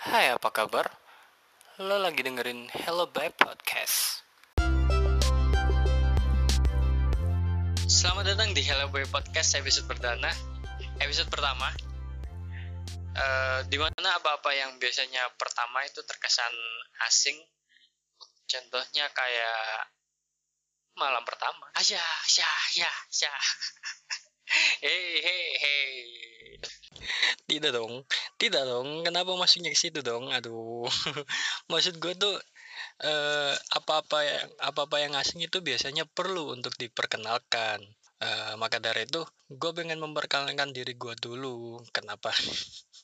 Hai, apa kabar? Lo lagi dengerin Hello Bye Podcast. Selamat datang di Hello Bye Podcast episode perdana, episode pertama. Uh, di mana apa-apa yang biasanya pertama itu terkesan asing. Contohnya kayak malam pertama. Aja, ya, ya, ya. Hei, hei, hei. Tidak dong, tidak dong. Kenapa masuknya ke situ dong? Aduh, maksud gue tuh uh, apa-apa yang apa-apa yang asing itu biasanya perlu untuk diperkenalkan. Uh, maka dari itu, gue pengen memperkenalkan diri gue dulu. Kenapa?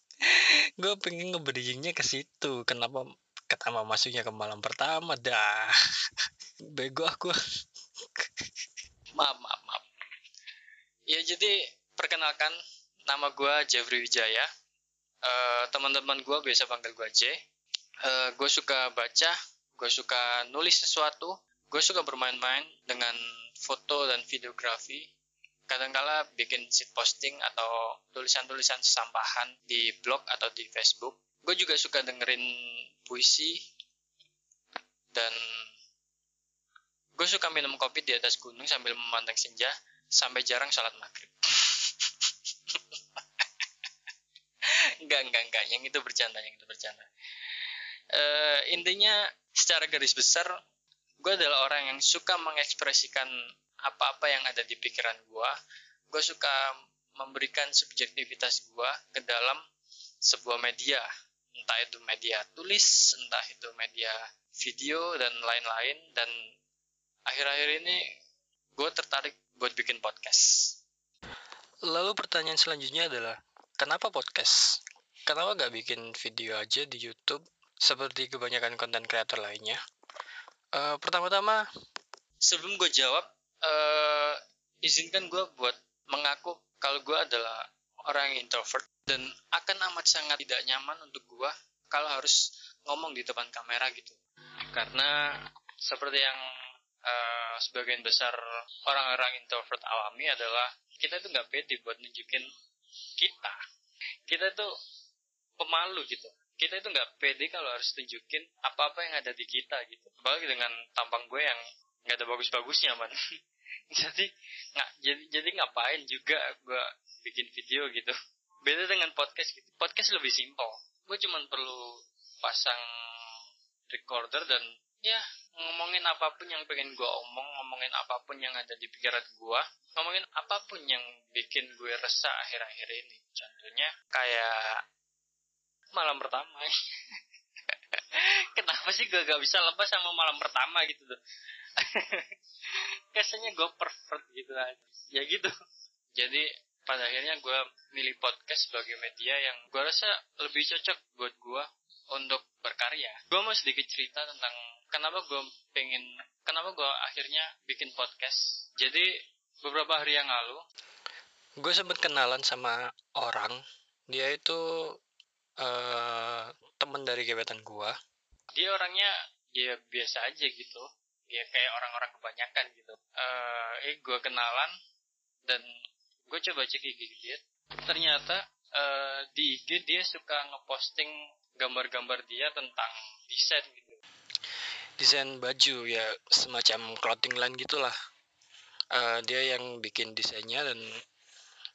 gue pengen ngebridgingnya ke situ. Kenapa? Kenapa masuknya ke malam pertama? Dah, bego aku. maaf, maaf. Ya jadi perkenalkan nama gue Jeffrey Wijaya. Uh, Teman-teman gue biasa panggil gue J. Uh, gue suka baca, gue suka nulis sesuatu, gue suka bermain-main dengan foto dan videografi. Kadangkala bikin sit posting atau tulisan-tulisan sesampahan di blog atau di Facebook. Gue juga suka dengerin puisi dan gue suka minum kopi di atas gunung sambil memandang senja sampai jarang sholat maghrib. enggak enggak enggak. Yang itu bercanda yang itu bercanda. Uh, intinya secara garis besar gue adalah orang yang suka mengekspresikan apa-apa yang ada di pikiran gue gue suka memberikan subjektivitas gue ke dalam sebuah media. Entah itu media tulis entah itu media video dan lain-lain. Dan akhir-akhir ini gue tertarik buat bikin podcast lalu pertanyaan selanjutnya adalah kenapa podcast? Kenapa gak bikin video aja di YouTube seperti kebanyakan konten kreator lainnya? Uh, pertama-tama, sebelum gue jawab, uh, izinkan gue buat mengaku kalau gue adalah orang yang introvert dan akan amat sangat tidak nyaman untuk gue kalau harus ngomong di depan kamera gitu. Karena seperti yang uh, sebagian besar orang-orang introvert alami adalah kita itu nggak pede buat nunjukin kita. Kita tuh pemalu gitu. Kita itu nggak pede kalau harus tunjukin apa-apa yang ada di kita gitu. Apalagi dengan tampang gue yang nggak ada bagus-bagusnya man. Jadi nggak jadi jadi ngapain juga gue bikin video gitu. Beda dengan podcast gitu. Podcast lebih simpel. Gue cuman perlu pasang recorder dan ya ngomongin apa pun yang pengen gue omong ngomongin apa pun yang ada di pikiran gue ngomongin apa pun yang bikin gue resah akhir-akhir ini. Contohnya kayak malam pertama. Kenapa sih gue gak bisa lepas sama malam pertama gitu tuh? Kesannya gue pervert gitu aja ya gitu. Jadi pada akhirnya gue milih podcast sebagai media yang gue rasa lebih cocok buat gue untuk berkarya. Gue mau sedikit cerita tentang kenapa gue pengen kenapa gue akhirnya bikin podcast? Jadi beberapa hari yang lalu gue sempat kenalan sama orang. Dia itu uh, temen dari gebetan gue dia orangnya ya biasa aja gitu. Ya kayak orang-orang kebanyakan gitu. Uh, eh gue kenalan dan gue coba cek IG dia. Ternyata uh, di IG dia suka ngeposting gambar-gambar dia tentang desain gitu desain baju ya semacam clothing line gitulah. Uh, dia yang bikin desainnya dan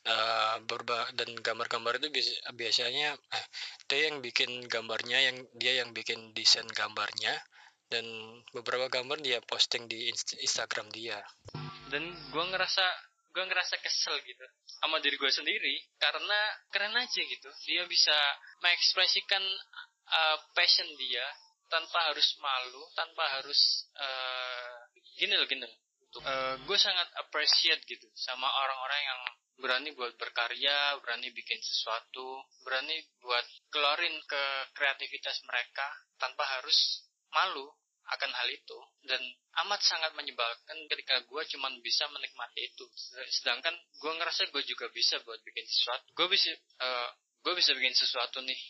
uh, berba dan gambar-gambar itu biasanya eh, dia yang bikin gambarnya yang dia yang bikin desain gambarnya dan beberapa gambar dia posting di Instagram dia. Dan gue ngerasa gue ngerasa kesel gitu sama diri gue sendiri karena keren aja gitu. Dia bisa mengekspresikan uh, passion dia tanpa harus malu, tanpa harus uh, gini loh gini. Uh, gue sangat appreciate gitu sama orang-orang yang berani buat berkarya, berani bikin sesuatu, berani buat keluarin ke kreativitas mereka tanpa harus malu akan hal itu. Dan amat sangat menyebalkan ketika gue cuman bisa menikmati itu. Sedangkan gue ngerasa gue juga bisa buat bikin sesuatu. Gue bisa uh, gue bisa bikin sesuatu nih.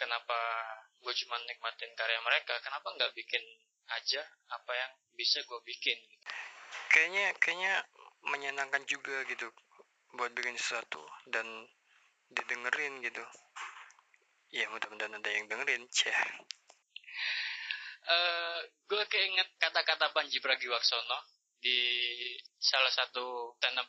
Kenapa gue cuma nikmatin karya mereka kenapa nggak bikin aja apa yang bisa gue bikin gitu. kayaknya kayaknya menyenangkan juga gitu buat bikin sesuatu dan didengerin gitu ya mudah-mudahan ada yang dengerin Anjay. Uh, gue keinget kata-kata Panji Pragiwaksono di salah satu stand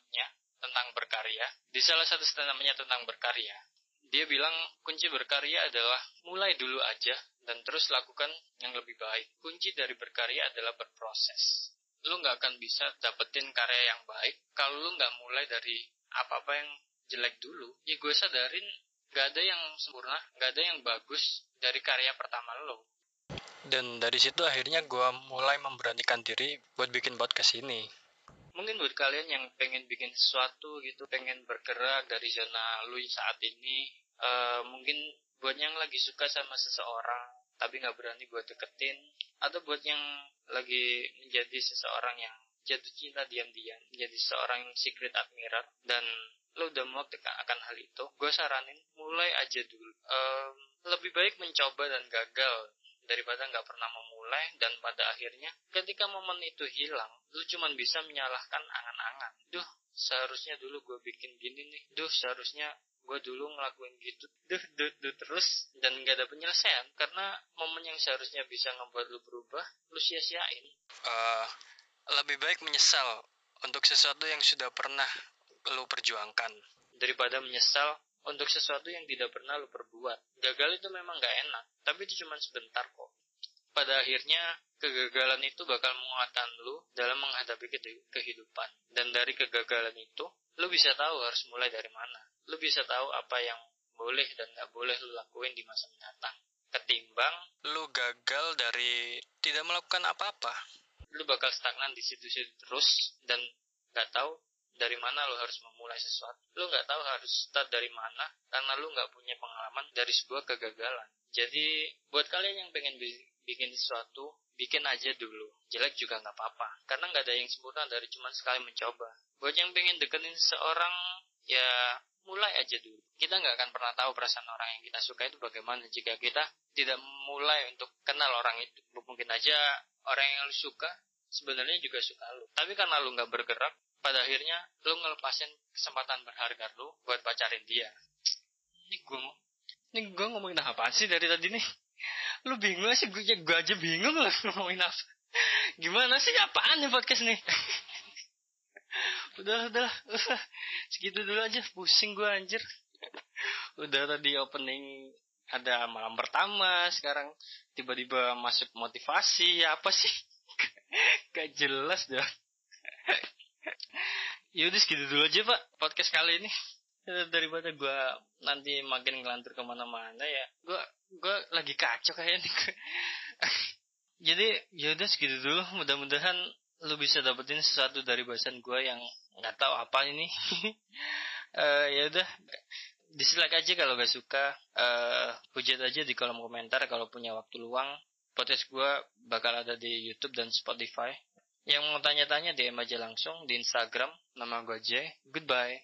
tentang berkarya. Di salah satu stand tentang berkarya, dia bilang kunci berkarya adalah mulai dulu aja dan terus lakukan yang lebih baik. Kunci dari berkarya adalah berproses. Lu nggak akan bisa dapetin karya yang baik kalau lu nggak mulai dari apa-apa yang jelek dulu. Ya gue sadarin nggak ada yang sempurna, nggak ada yang bagus dari karya pertama lo. Dan dari situ akhirnya gue mulai memberanikan diri buat bikin podcast ini. Mungkin buat kalian yang pengen bikin sesuatu gitu, pengen bergerak dari zona lu saat ini, uh, mungkin buat yang lagi suka sama seseorang tapi nggak berani buat deketin, atau buat yang lagi menjadi seseorang yang jatuh cinta diam-diam, menjadi seorang secret admirer dan lo udah mau akan hal itu, gue saranin mulai aja dulu. Um, lebih baik mencoba dan gagal daripada nggak pernah memulai dan pada akhirnya ketika momen itu hilang, lu cuma bisa menyalahkan angan-angan. Duh, seharusnya dulu gue bikin gini nih. Duh, seharusnya gue dulu ngelakuin gitu. Duh, duh, duh terus dan nggak ada penyelesaian karena momen yang seharusnya bisa ngebuat lu berubah, lu sia-siain. Uh, lebih baik menyesal untuk sesuatu yang sudah pernah lo perjuangkan daripada menyesal untuk sesuatu yang tidak pernah lo perbuat. Gagal itu memang gak enak, tapi itu cuma sebentar kok. Pada akhirnya, kegagalan itu bakal menguatkan lo dalam menghadapi kehidupan. Dan dari kegagalan itu, lo bisa tahu harus mulai dari mana. Lo bisa tahu apa yang boleh dan gak boleh lo lakuin di masa mendatang. Ketimbang lo gagal dari tidak melakukan apa-apa. Lo bakal stagnan di situ-situ terus dan gak tahu dari mana lo harus memulai sesuatu. Lo nggak tahu harus start dari mana karena lo nggak punya pengalaman dari sebuah kegagalan. Jadi buat kalian yang pengen bikin sesuatu, bikin aja dulu. Jelek juga nggak apa-apa. Karena nggak ada yang sempurna dari cuma sekali mencoba. Buat yang pengen deketin seorang, ya mulai aja dulu. Kita nggak akan pernah tahu perasaan orang yang kita suka itu bagaimana jika kita tidak mulai untuk kenal orang itu. Mungkin aja orang yang lu suka sebenarnya juga suka lu. Tapi karena lu nggak bergerak, pada akhirnya lu ngelepasin kesempatan berharga lu buat pacarin dia. Ini gue ini gue ngomongin apa sih dari tadi nih? Lu bingung sih? Gue, ya aja bingung lah ngomongin apa. Gimana sih? Apaan nih podcast nih? Udah udah. Udah segitu dulu aja. Pusing gue anjir. Udah tadi opening ada malam pertama sekarang tiba-tiba masuk motivasi. Ya apa sih? Gak jelas dah Yaudah segitu dulu aja pak podcast kali ini. Daripada gue nanti makin ngelantur ke mana-mana ya gue gue lagi kacau kayaknya jadi yaudah segitu dulu. Mudah-mudahan lu bisa dapetin sesuatu dari bahasan gue yang nggak tahu apa ini. Uh, ya udah dislike aja kalau gak suka. Uh, hujat aja di kolom komentar kalau punya waktu luang. Podcast gue bakal ada di YouTube dan Spotify yang mau tanya-tanya DM aja langsung di Instagram. Nama gue Jay. Goodbye.